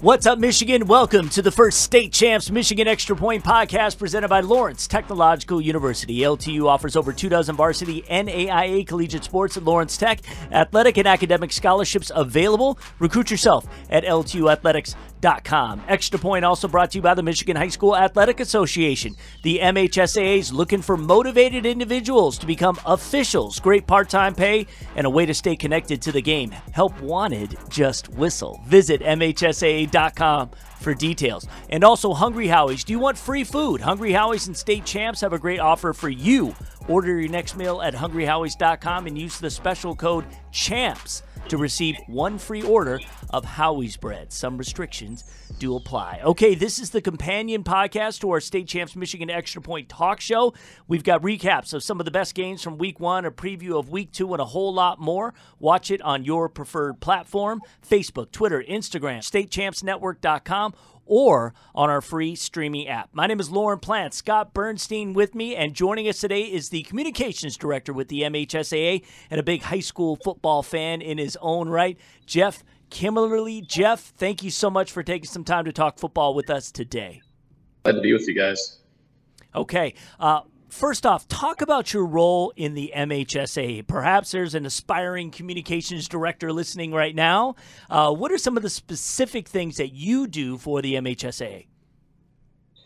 What's up, Michigan? Welcome to the first State Champs Michigan Extra Point podcast presented by Lawrence Technological University. LTU offers over two dozen varsity NAIA collegiate sports at Lawrence Tech. Athletic and academic scholarships available. Recruit yourself at LTUathletics.com. Extra Point also brought to you by the Michigan High School Athletic Association. The MHSAA is looking for motivated individuals to become officials. Great part time pay and a way to stay connected to the game. Help wanted, just whistle. Visit MHSAA com for details. And also, Hungry Howie's. Do you want free food? Hungry Howie's and State Champs have a great offer for you. Order your next meal at hungryhowies.com and use the special code CHAMPS to receive one free order of Howie's bread. Some restrictions do apply. Okay, this is the companion podcast to our State Champs Michigan Extra Point talk show. We've got recaps of some of the best games from week one, a preview of week two, and a whole lot more. Watch it on your preferred platform Facebook, Twitter, Instagram, statechampsnetwork.com or on our free streaming app. My name is Lauren Plant. Scott Bernstein with me, and joining us today is the communications director with the MHSAA and a big high school football fan in his own right, Geoff Kimmerly. Geoff, thank you so much for taking some time to talk football with us today. Glad to be with you guys. Okay. Uh, First off, talk about your role in the MHSA. Perhaps there's an aspiring communications director listening right now. Uh, what are some of the specific things that you do for the MHSA?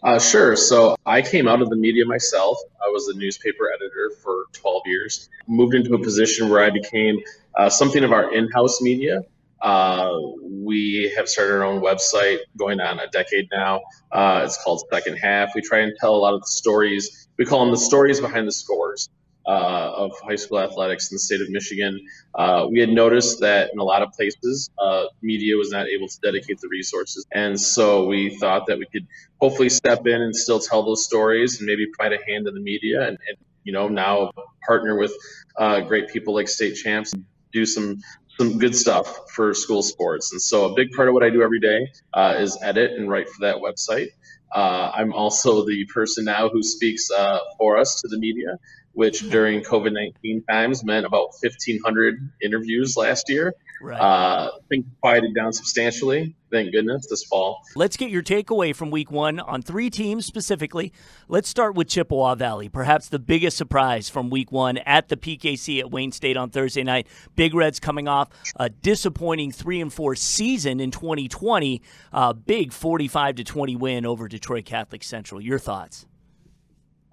Uh, sure. So I came out of the media myself. I was a newspaper editor for 12 years. Moved into a position where I became uh, something of our in-house media. Uh, we have started our own website going on a decade now. Uh, it's called Second Half. We try and tell a lot of the stories. We call them the stories behind the scores uh, of high school athletics in the state of Michigan. Uh, we had noticed that in a lot of places, uh, media was not able to dedicate the resources. And so we thought that we could hopefully step in and still tell those stories and maybe provide a hand to the media and, and you know, now partner with uh, great people like State Champs do some some good stuff for school sports. And so a big part of what I do every day uh, is edit and write for that website. Uh, I'm also the person now who speaks uh, for us to the media, which during COVID 19 times meant about 1,500 interviews last year. Right. Uh, things quieted down substantially, thank goodness, this fall. Let's get your takeaway from week one on three teams specifically. Let's start with Chippewa Valley, perhaps the biggest surprise from week one at the PKC at Wayne State on Thursday night. Big Reds coming off a disappointing 3 and 4 season in 2020, uh, big 45 to 20 win over Detroit Catholic Central. Your thoughts?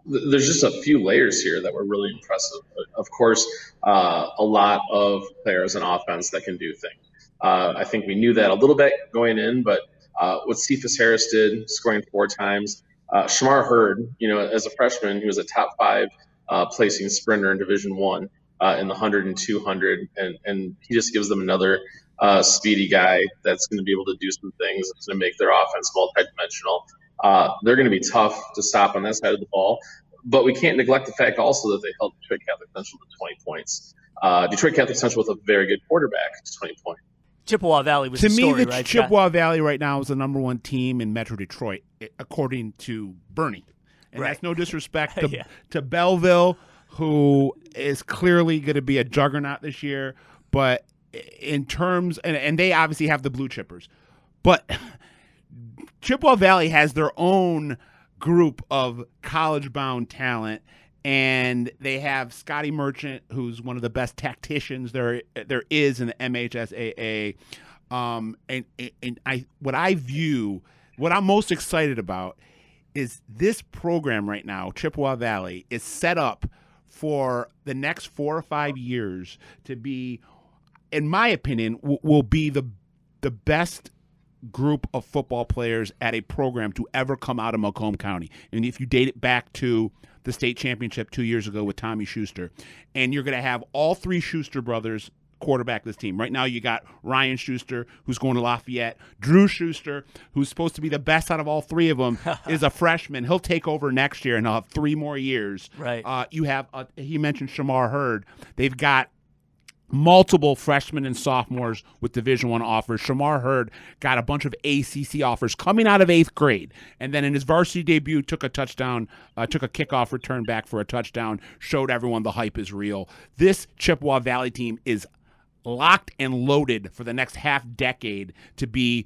There's just a few layers here that were really impressive. Of course, uh, a lot of players on offense that can do things. Uh, I think we knew that a little bit going in, but uh, what Cephas Harris did, scoring four times, uh, Shamar Hurd, you know, as a freshman, he was a top five uh, placing sprinter in Division One uh, in the 100 and 200, and and he just gives them another speedy guy that's going to be able to do some things. It's going to make their offense multidimensional. Uh, they're going to be tough to stop on that side of the ball. But we can't neglect the fact also that they held Detroit Catholic Central to 20 points. Uh, Detroit Catholic Central with a very good quarterback to 20 points. Chippewa Valley was to the me. Story, the right, Chippewa Scott? Valley right now is the number one team in Metro Detroit, according to Bernie. And Right. that's no disrespect to, Yeah. to Belleville, who is clearly going to be a juggernaut this year. But in terms, and, and they obviously have the blue chippers, but Chippewa Valley has their own group of college bound talent. And they have Scotty Merchant, who's one of the best tacticians there there is in the MHSAA. Um, and, and I what I view, what I'm most excited about, is this program right now, Chippewa Valley, is set up for the next four or five years to be, in my opinion, w- will be the the best group of football players at a program to ever come out of Macomb County. And if you date it back to the state championship two years ago with Tommy Schuster, and you're going to have all three Schuster brothers quarterback this team. Right now, you got Ryan Schuster, who's going to Lafayette. Drew Schuster, who's supposed to be the best out of all three of them, is a freshman. He'll take over next year, and he'll have three more years. Right. Uh, you have, uh, he mentioned Shamar Hurd. They've got multiple freshmen and sophomores with division one offers. Shamar hurd got a bunch of acc offers coming out of eighth grade. And then in his varsity debut took a touchdown uh, took a kickoff return back for a touchdown showed everyone the hype is real. This chippewa valley team is locked and loaded for the next half decade to be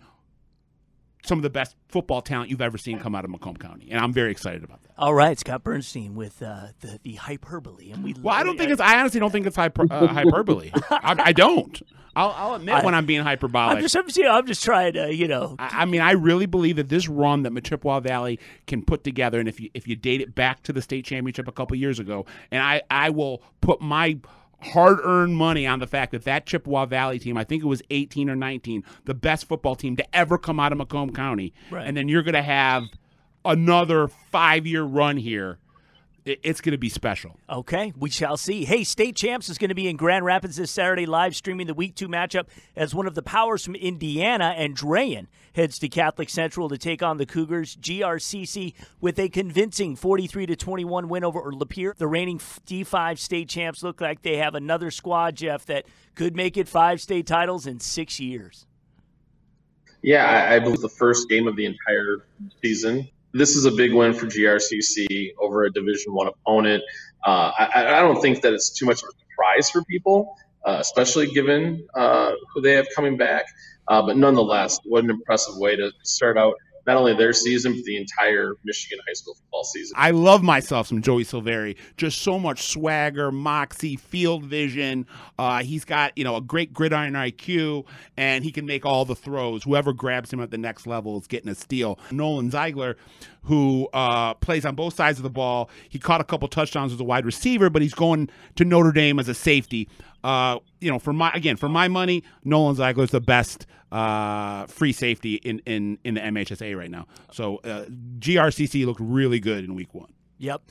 some of the best football talent you've ever seen come out of Macomb County, and I'm very excited about that. All right, Scott Bernstein with uh, the the hyperbole, and we. Well, I don't think it's. I honestly don't think it's hyper, uh, hyperbole. I, I, don't. I'll, I'll admit I, when I'm being hyperbolic. I'm just, I'm, you know, I'm just trying to, you know. I, I, mean, I really believe that this run that Chippewa Valley can put together, and if you if you date it back to the state championship a couple years ago, and I I will put my hard earned money on the fact that that Chippewa Valley team, I think it was 18 or 19, the best football team to ever come out of Macomb County. Right. And then you're going to have another five year run here it's going to be special. Okay, we shall see. Hey, State Champs is going to be in Grand Rapids this Saturday, live streaming the Week 2 matchup as one of the powers from Indiana, Andrean heads to Catholic Central to take on the Cougars. GRCC with a convincing 43 to 21 win over Lapeer. The reigning D5 state champs look like they have another squad, Geoff, that could make it five state titles in six years. Yeah, I, I believe the first game of the entire season this is a big win for GRCC over a Division One opponent. Uh, I, I, don't think that it's too much of a surprise for people, uh, especially given uh, who they have coming back. Uh, but nonetheless, what an impressive way to start out not only their season, but the entire Michigan high school football season. I love myself some Joey Silveri. Just so much swagger, moxie, field vision. Uh, he's got you know a great gridiron IQ, and he can make all the throws. Whoever grabs him at the next level is getting a steal. Nolan Ziegler, who uh, plays on both sides of the ball, he caught a couple touchdowns as a wide receiver, but he's going to Notre Dame as a safety. Uh, you know, for my again, for my money, Nolan Ziegler is the best uh, free safety in, in in the MHSA right now. So uh, GRCC looked really good in week one. Yep.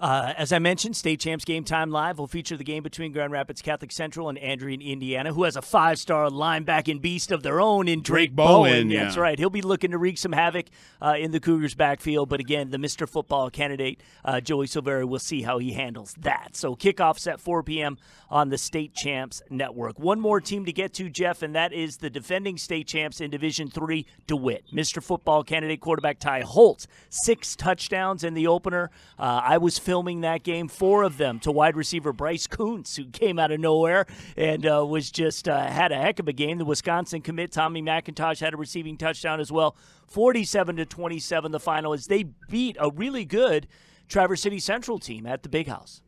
Uh, as I mentioned, State Champs Game Time Live will feature the game between Grand Rapids Catholic Central and Andrean, Indiana, who has a five star linebacking beast of their own in Drayk, Drayk Bowen. Bowen. Yeah. That's right. He'll be looking to wreak some havoc uh, in the Cougars' backfield. But again, the Mr. Football candidate, uh, Joey Silveri, will see how he handles that. So kickoffs at 4 p.m. on the State Champs Network. One more team to get to, Jeff, and that is the defending state champs in Division Three, DeWitt. Mr. Football candidate quarterback Ty Holtz, six touchdowns in the opener. Uh, I was filming that game, four of them to wide receiver Bryce Kuntz, who came out of nowhere and uh, was just uh, had a heck of a game. The Wisconsin commit Tommy McIntosh had a receiving touchdown as well. 47 to 27, the final is they beat a really good Traverse City Central team at the Big House.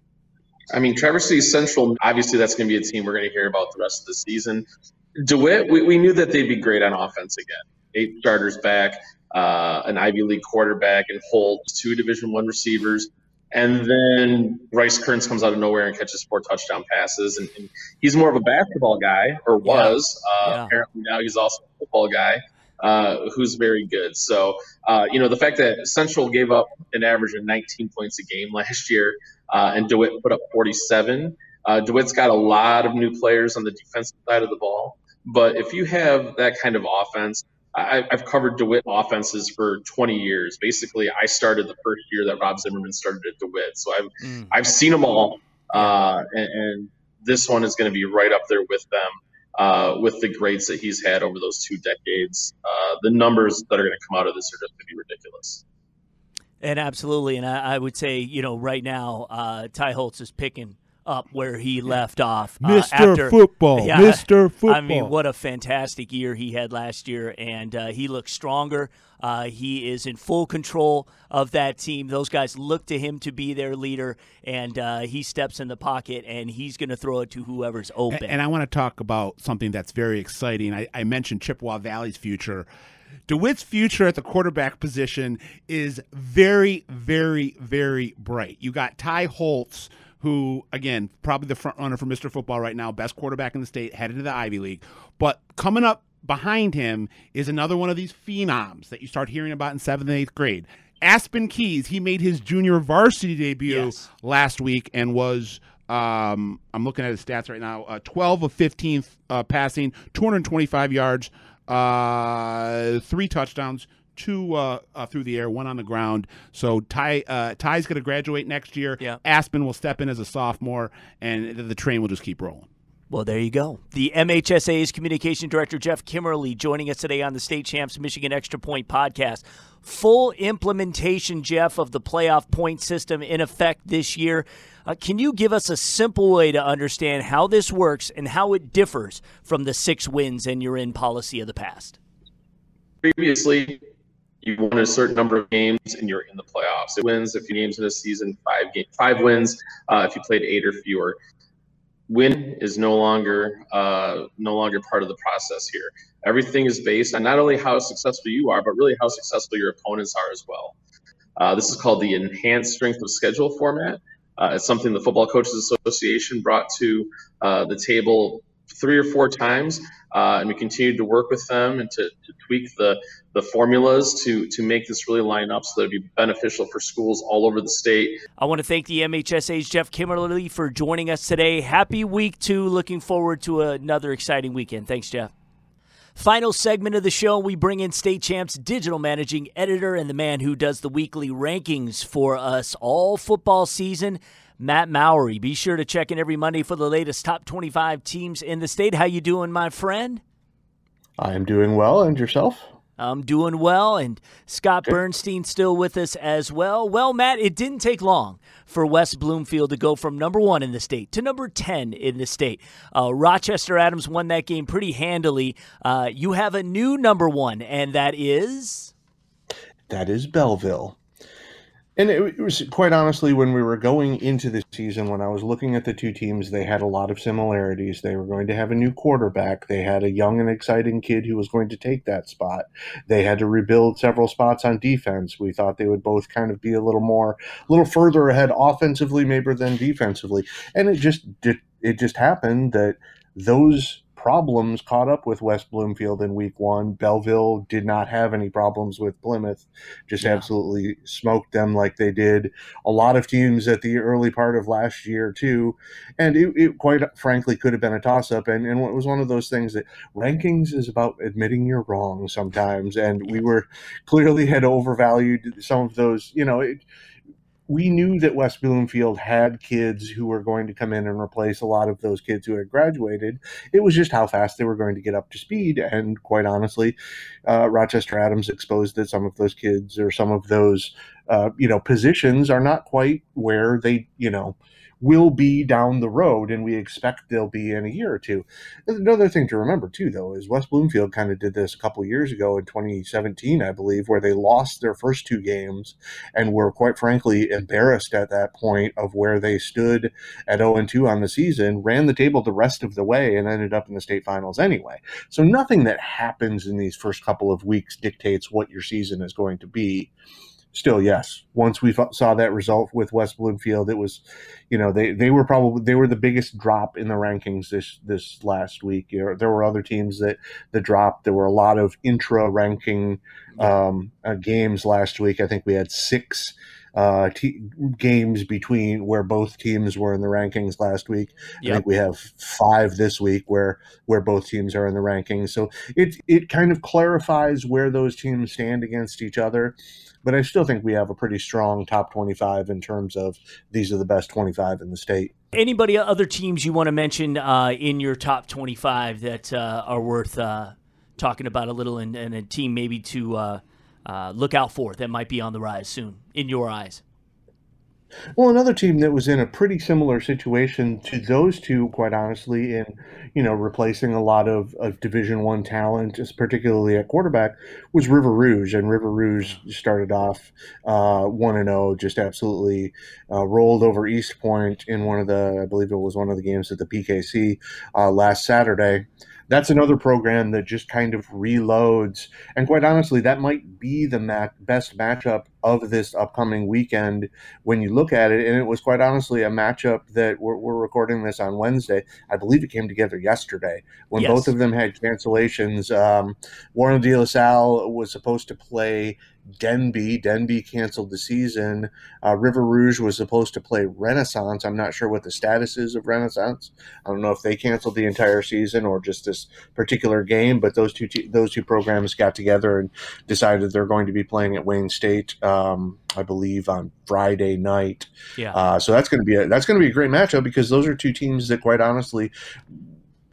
I mean, Traverse City Central, obviously, that's going to be a team we're going to hear about the rest of the season. DeWitt, we, we knew that they'd be great on offense again. Eight starters back, uh, an Ivy League quarterback, and Holtz, two Division One receivers. And then Bryce Kearns comes out of nowhere and catches four touchdown passes. And, and he's more of a basketball guy, or was. Yeah. Uh, yeah. Apparently now he's also a football guy uh, who's very good. So, uh, you know, the fact that Central gave up an average of 19 points a game last year uh, and DeWitt put up 47. Uh, DeWitt's got a lot of new players on the defensive side of the ball. But if you have that kind of offense, I, have covered DeWitt offenses for 20 years. Basically, I started the first year that Rob Zimmerman started at DeWitt, so I've mm. I've seen them all, uh, and, and, this one is going to be right up there with them, uh, with the grades that he's had over those two decades. Uh, the numbers that are going to come out of this are just going to be ridiculous. And absolutely, and I, I, would say, you know, right now, uh, Ty Holtz is picking up where he left off. Uh, Mr. After, football. Yeah, Mr. Football. I mean, what a fantastic year he had last year, and uh, he looks stronger. Uh, he is in full control of that team. Those guys look to him to be their leader, and uh, he steps in the pocket and he's going to throw it to whoever's open. And, and I want to talk about something that's very exciting. I, I mentioned Chippewa Valley's future. DeWitt's future at the quarterback position is very, very, very bright. You got Ty Holtz, who again probably the front runner for Mr. Football right now, best quarterback in the state, headed to the Ivy League. But coming up behind him is another one of these phenoms that you start hearing about in seventh and eighth grade. Aspen Keys, he made his junior varsity debut yes. last week and was um, I'm looking at his stats right now. Uh, 12 of 15 uh, passing, 225 yards, uh, three touchdowns, two uh, uh, through the air, one on the ground. So Ty uh, Ty's going to graduate next year. Yeah. Aspen will step in as a sophomore, and the train will just keep rolling. Well, there you go. The MHSA's communication director, Geoff Kimmerly, joining us today on the State Champs Michigan Extra Point podcast. Full implementation, Geoff, of the playoff point system in effect this year. Uh, can you give us a simple way to understand how this works and how it differs from the six wins and you're in policy of the past? Previously, you won a certain number of games and you're in the playoffs. It wins a few games in a season, five game, five wins uh, if you played eight or fewer. Win is no longer uh, no longer part of the process here. Everything is based on not only how successful you are, but really how successful your opponents are as well. Uh, this is called the enhanced strength of schedule format. Uh, it's something the Football Coaches Association brought to uh, the table three or four times, uh, and we continued to work with them and to, to, tweak the the formulas to to make this really line up so that it'd be beneficial for schools all over the state. I want to thank the MHSA's Geoff Kimmerly for joining us today. Happy week two. Looking forward to another exciting weekend. Thanks, Geoff. Final segment of the show, we bring in State Champs digital managing editor and the man who does the weekly rankings for us all football season. Matt Mowry. Be sure to check in every Monday for the latest top 25 teams in the state. How you doing, my friend? I am doing well, and yourself? I'm doing well, and Scott Bernstein still with us as well. Well, Matt, it didn't take long for West Bloomfield to go from number one in the state to number 10 in the state. Uh, Rochester Adams won that game pretty handily. Uh, you have a new number one, and that is? That is Belleville. And it, was quite honestly, when we were going into the season, when I was looking at the two teams, they had a lot of similarities. They were going to have a new quarterback. They had a young and exciting kid who was going to take that spot. They had to rebuild several spots on defense. We thought they would both kind of be a little more, a little further ahead offensively, maybe than defensively. And it just, it just happened that those problems caught up with West Bloomfield in week one. Belleville did not have any problems with Plymouth, just yeah. absolutely smoked them like they did a lot of teams at the early part of last year, too. And it, it quite frankly could have been a toss up. And, and it was one of those things that rankings is about admitting you're wrong sometimes. And we were clearly had overvalued some of those, you know. It, we knew that West Bloomfield had kids who were going to come in and replace a lot of those kids who had graduated. It was just how fast they were going to get up to speed. And quite honestly, uh, Rochester Adams exposed that some of those kids or some of those, uh, you know, positions are not quite where they, you know, will be down the road, and we expect they'll be in a year or two. Another thing to remember too, though, is West Bloomfield kind of did this a couple years ago in 2017, I believe, where they lost their first two games and were quite frankly embarrassed at that point of where they stood at 0 and 2 on the season, ran the table the rest of the way, and ended up in the state finals anyway. So nothing that happens in these first couple of weeks dictates what your season is going to be still yes once we saw that result with west bloomfield it was you know they they were probably they were the biggest drop in the rankings this this last week you know, there were other teams that that dropped there were a lot of intra ranking um, uh, games last week i think we had six uh, t- games between where both teams were in the rankings last week. Yep. I think we have five this week where where both teams are in the rankings. So it it kind of clarifies where those teams stand against each other but I still think we have a pretty strong top 25 in terms of these are the best 25 in the state. Anybody, other teams you want to mention uh, in your top 25 that uh, are worth uh, talking about a little and, and, a team maybe to uh, uh, look out for that might be on the rise soon in your eyes? Well, another team that was in a pretty similar situation to those two, quite honestly, in you know replacing a lot of, of Division One talent, particularly at quarterback, was River Rouge, and River Rouge started off uh, one and zero, oh, just absolutely uh, rolled over Eastpointe in one of the, I believe it was one of the games at the PKC uh, last Saturday that's another program that just kind of reloads. And quite honestly, that might be the mat- best matchup of this upcoming weekend when you look at it. And it was quite honestly a matchup that we're, we're recording this on Wednesday. I believe it came together yesterday when yes. both of them had cancellations. Um, Warren de La Salle was supposed to play Denby. Denby canceled the season. Uh, River Rouge was supposed to play Renaissance. I'm not sure what the status is of Renaissance. I don't know if they canceled the entire season or just this particular game. But those two te- those two programs got together and decided they're going to be playing at Wayne State. Um, I believe on Friday night. Yeah. Uh, so that's going to be a, that's going to be a great matchup because those are two teams that, quite honestly,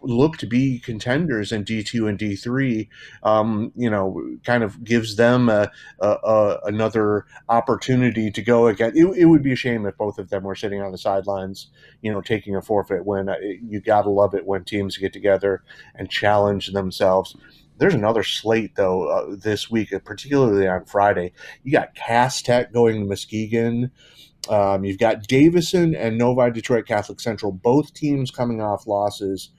look to be contenders in D2 and D3, um, you know, kind of gives them a, a, a, another opportunity to go again. It, it, would be a shame if both of them were sitting on the sidelines, you know, taking a forfeit when You got to love it when teams get together and challenge themselves. There's another slate though uh, this week, particularly on Friday. You got Cass Tech going to Muskegon. Um, you've got Davison and Novi Detroit Catholic Central, both teams coming off losses.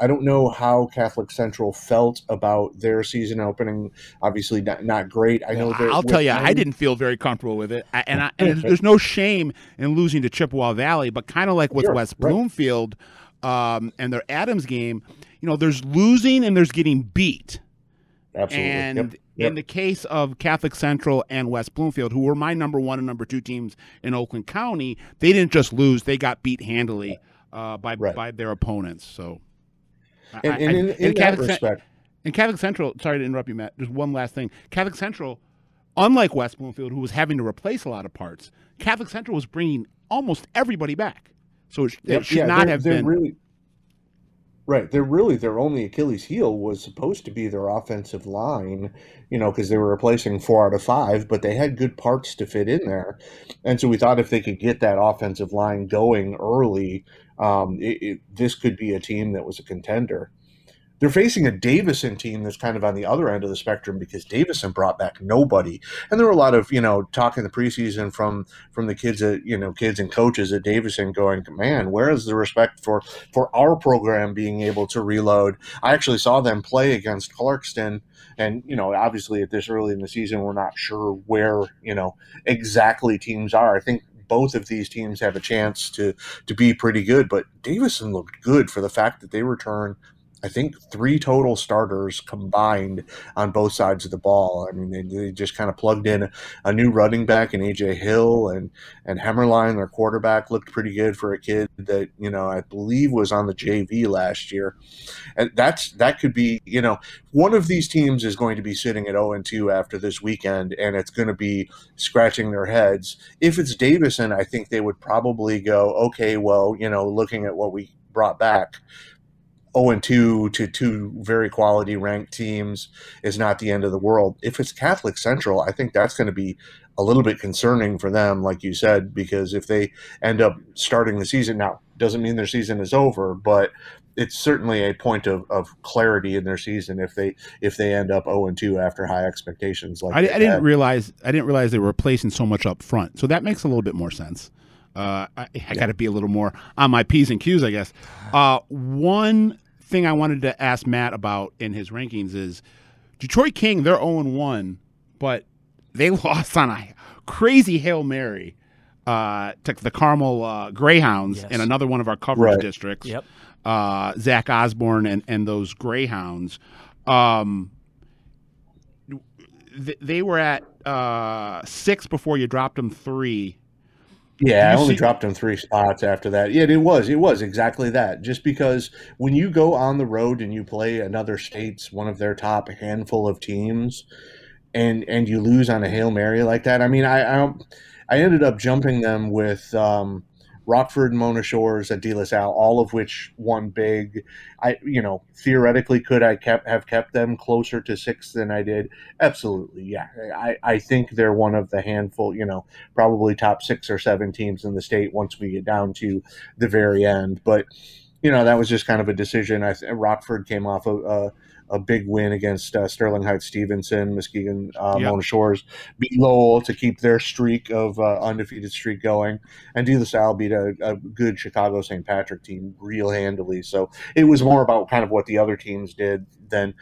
I don't know how Catholic Central felt about their season opening. Obviously, not, not great. I know. I'll tell you, I didn't feel very comfortable with it, I, and, I, and there's no shame in losing to Chippewa Valley, but kind of like with Sure, West right. Bloomfield um, and their Adams game, you know, there's losing and there's getting beat. Absolutely. And Yep. Yep. in the case of Catholic Central and West Bloomfield, who were my number one and number two teams in Oakland County, they didn't just lose; they got beat handily uh, by Right. by their opponents. So, and, I- and in, and in that Catholic respect, and Catholic Central, sorry to interrupt you, Matt. There's one last thing. Catholic Central, unlike West Bloomfield, who was having to replace a lot of parts, Catholic Central was bringing almost everybody back. So it, it Yep, should yeah, not have been. really right. They're really their only Achilles heel was supposed to be their offensive line, you know, because they were replacing four out of five, but they had good parts to fit in there, and so we thought if they could get that offensive line going early, um, it, it, this could be a team that was a contender. They're facing a Davison team that's kind of on the other end of the spectrum because Davison brought back nobody, and there were a lot of you know talk in the preseason from from the kids at you know kids and coaches at Davison going, man, where is the respect for for our program being able to reload? I actually saw them play against Clarkston, and you know obviously at this early in the season we're not sure where you know exactly teams are. I think both of these teams have a chance to to be pretty good, but Davison looked good for the fact that they return. I think three total starters combined on both sides of the ball. I mean, they, they just kind of plugged in a new running back in AJ Hill and and Hemmerline, their quarterback, looked pretty good for a kid that you know I believe was on the JV last year, and that's that could be you know one of these teams is going to be sitting at zero and two after this weekend, and it's going to be scratching their heads. If it's Davison, I think they would probably go, okay, well, you know, looking at what we brought back. 0 and 2 to two very quality ranked teams is not the end of the world. If it's Catholic Central, I think that's going to be a little bit concerning for them, like you said, because if they end up starting the season now, doesn't mean their season is over, but it's certainly a point of, of clarity in their season if they if they end up 0 and 2 after high expectations. Like I, I didn't realize I didn't realize they were replacing so much up front. So that makes a little bit more sense. Uh, I, I got to be a little more on my p's and q's, I guess. Uh, one thing I wanted to ask Matt about in his rankings is Detroit King. They're zero and one, but they lost on a crazy hail mary uh, to the Carmel uh, Greyhounds Yes. in another one of our coverage Right. districts. Yep. Uh, Zach Osborne and and those Greyhounds. Um, th- they were at uh, six before you dropped them three. Yeah, I only see- dropped him three spots after that. Yeah, it was. It was exactly that. Just because when you go on the road and you play another state's one of their top handful of teams, and and you lose on a hail mary like that. I mean, I I, I ended up jumping them with um, Rockford Mona Shores La Salle, all of which won big. I you know theoretically could I kept have kept them closer to six than I did. Absolutely, yeah. I I think they're one of the handful. You know probably top six or seven teams in the state once we get down to the very end. But you know that was just kind of a decision. I Rockford came off a, a, uh, a big win against uh, Sterling Heights Stevenson, Muskegon, uh, Yep. Mona Shores beat Lowell to keep their streak of uh, undefeated streak going, and De La Salle beat a, a good Chicago St. Patrick team real handily. So it was more about kind of what the other teams did than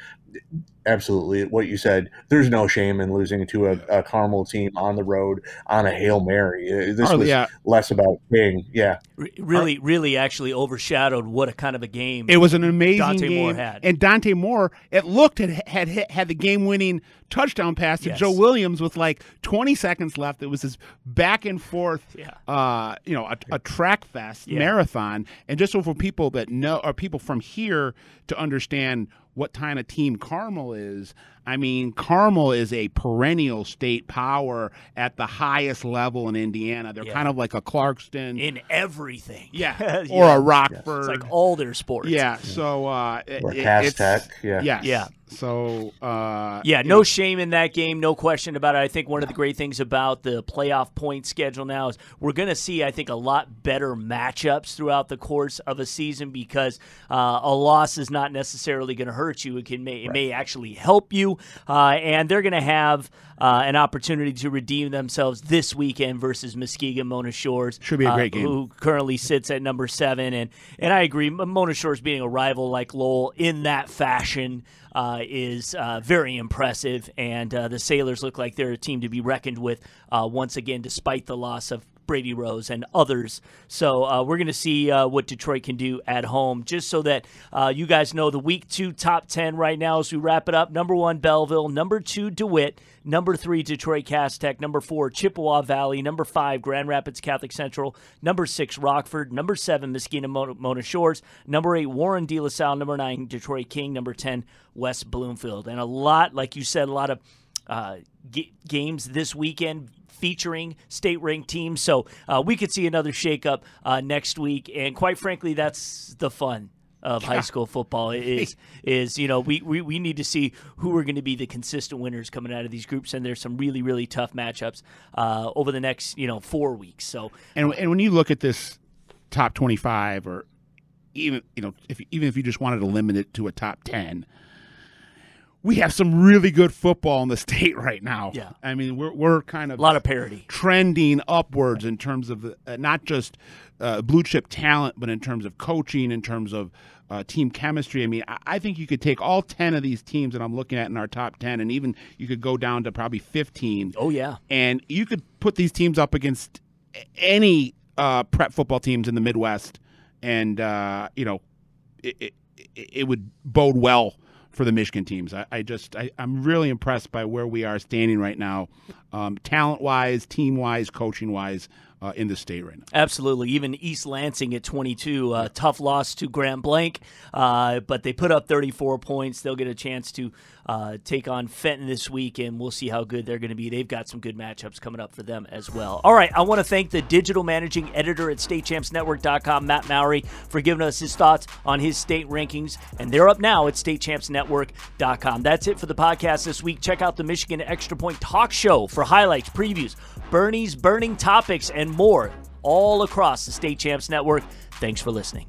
absolutely what you said. There's no shame in losing to a, a Carmel team on the road on a hail mary. Uh, This Harley, was yeah, less about King. Yeah, Re- really, really, actually overshadowed what a kind of a game. it was an amazing Dante game. Moore had. And Dante Moore, it looked had had had, had the game winning touchdown pass to Yes. Joe Williams with like 20 seconds left. It was this back and forth, Yeah. uh, you know, a, a track fest Yeah. marathon. And just so for people that know, or people from here to understand what kind of team Carmel is, I mean, Carmel is a perennial state power at the highest level in Indiana. They're Yeah. kind of like a Clarkston, in everything. yeah, Yeah. or a Rockford. It's like all their sports. yeah. So uh, or it- Cass it's- Tech. Yeah, Yes. Yeah. So uh, yeah, no shame in that game, no question about it. I think one of the great things about the playoff point schedule now is we're going to see, I think, a lot better matchups throughout the course of a season because uh, a loss is not necessarily going to hurt you. It can may, it may actually help you, uh, and they're going to have uh, an opportunity to redeem themselves this weekend versus Muskegon Mona Shores. Should be a great uh, game. Who currently sits at number seven, and and I agree, Mona Shores being a rival like Lowell in that fashion. Uh, is uh, very impressive, and uh, the Sailors look like they're a team to be reckoned with uh, once again, despite the loss of Brady Rose and others. So uh, we're going to see uh, what Detroit can do at home, just so that uh, you guys know the week two top 10 right now as we wrap it up. Number one, Belleville. Number two, DeWitt. Number three, Detroit Cass Tech. Number four, Chippewa Valley. Number five, Grand Rapids Catholic Central. Number six, Rockford. Number seven, Mona, Mona Shores. Number eight, Warren De La Salle. Number nine, Detroit King. Number 10, West Bloomfield. And a lot, like you said, a lot of uh, g- games this weekend featuring state ranked teams. So uh, we could see another shakeup uh, next week. And quite frankly, that's the fun of high school football is is you know we, we, we need to see who are going to be the consistent winners coming out of these groups and there's some really really tough matchups uh, over the next you know four weeks so and and when you look at this top 25 or even you know if even if you just wanted to limit it to a top 10 we have some really good football in the state right now. Yeah. I mean, we're, we're kind of a lot of parity trending upwards in terms of uh, not just uh, blue chip talent, but in terms of coaching, in terms of uh, team chemistry. I mean, I, I think you could take all 10 of these teams that I'm looking at in our top 10, and even you could go down to probably 15. Oh, yeah. And you could put these teams up against any uh, prep football teams in the Midwest, and, uh, you know, it, it, it would bode well for the Michigan teams. I, I just I, am really impressed by where we are standing right now, um, talent wise, team wise, coaching wise. Uh, in the state right now. Absolutely. Even East Lansing at 22, uh, tough loss to Grand Blanc, uh, but they put up 34 points. They'll get a chance to uh, take on Fenton this week, and we'll see how good they're going to be. They've got some good matchups coming up for them as well. All right, I want to thank the digital managing editor at StateChampsNetwork.com, Matt Mowry, for giving us his thoughts on his state rankings, and they're up now at StateChampsNetwork.com. That's it for the podcast this week. Check out the Michigan Extra Point Talk Show for highlights, previews, Bernie's burning topics, and more all across the State Champs Network. Thanks for listening.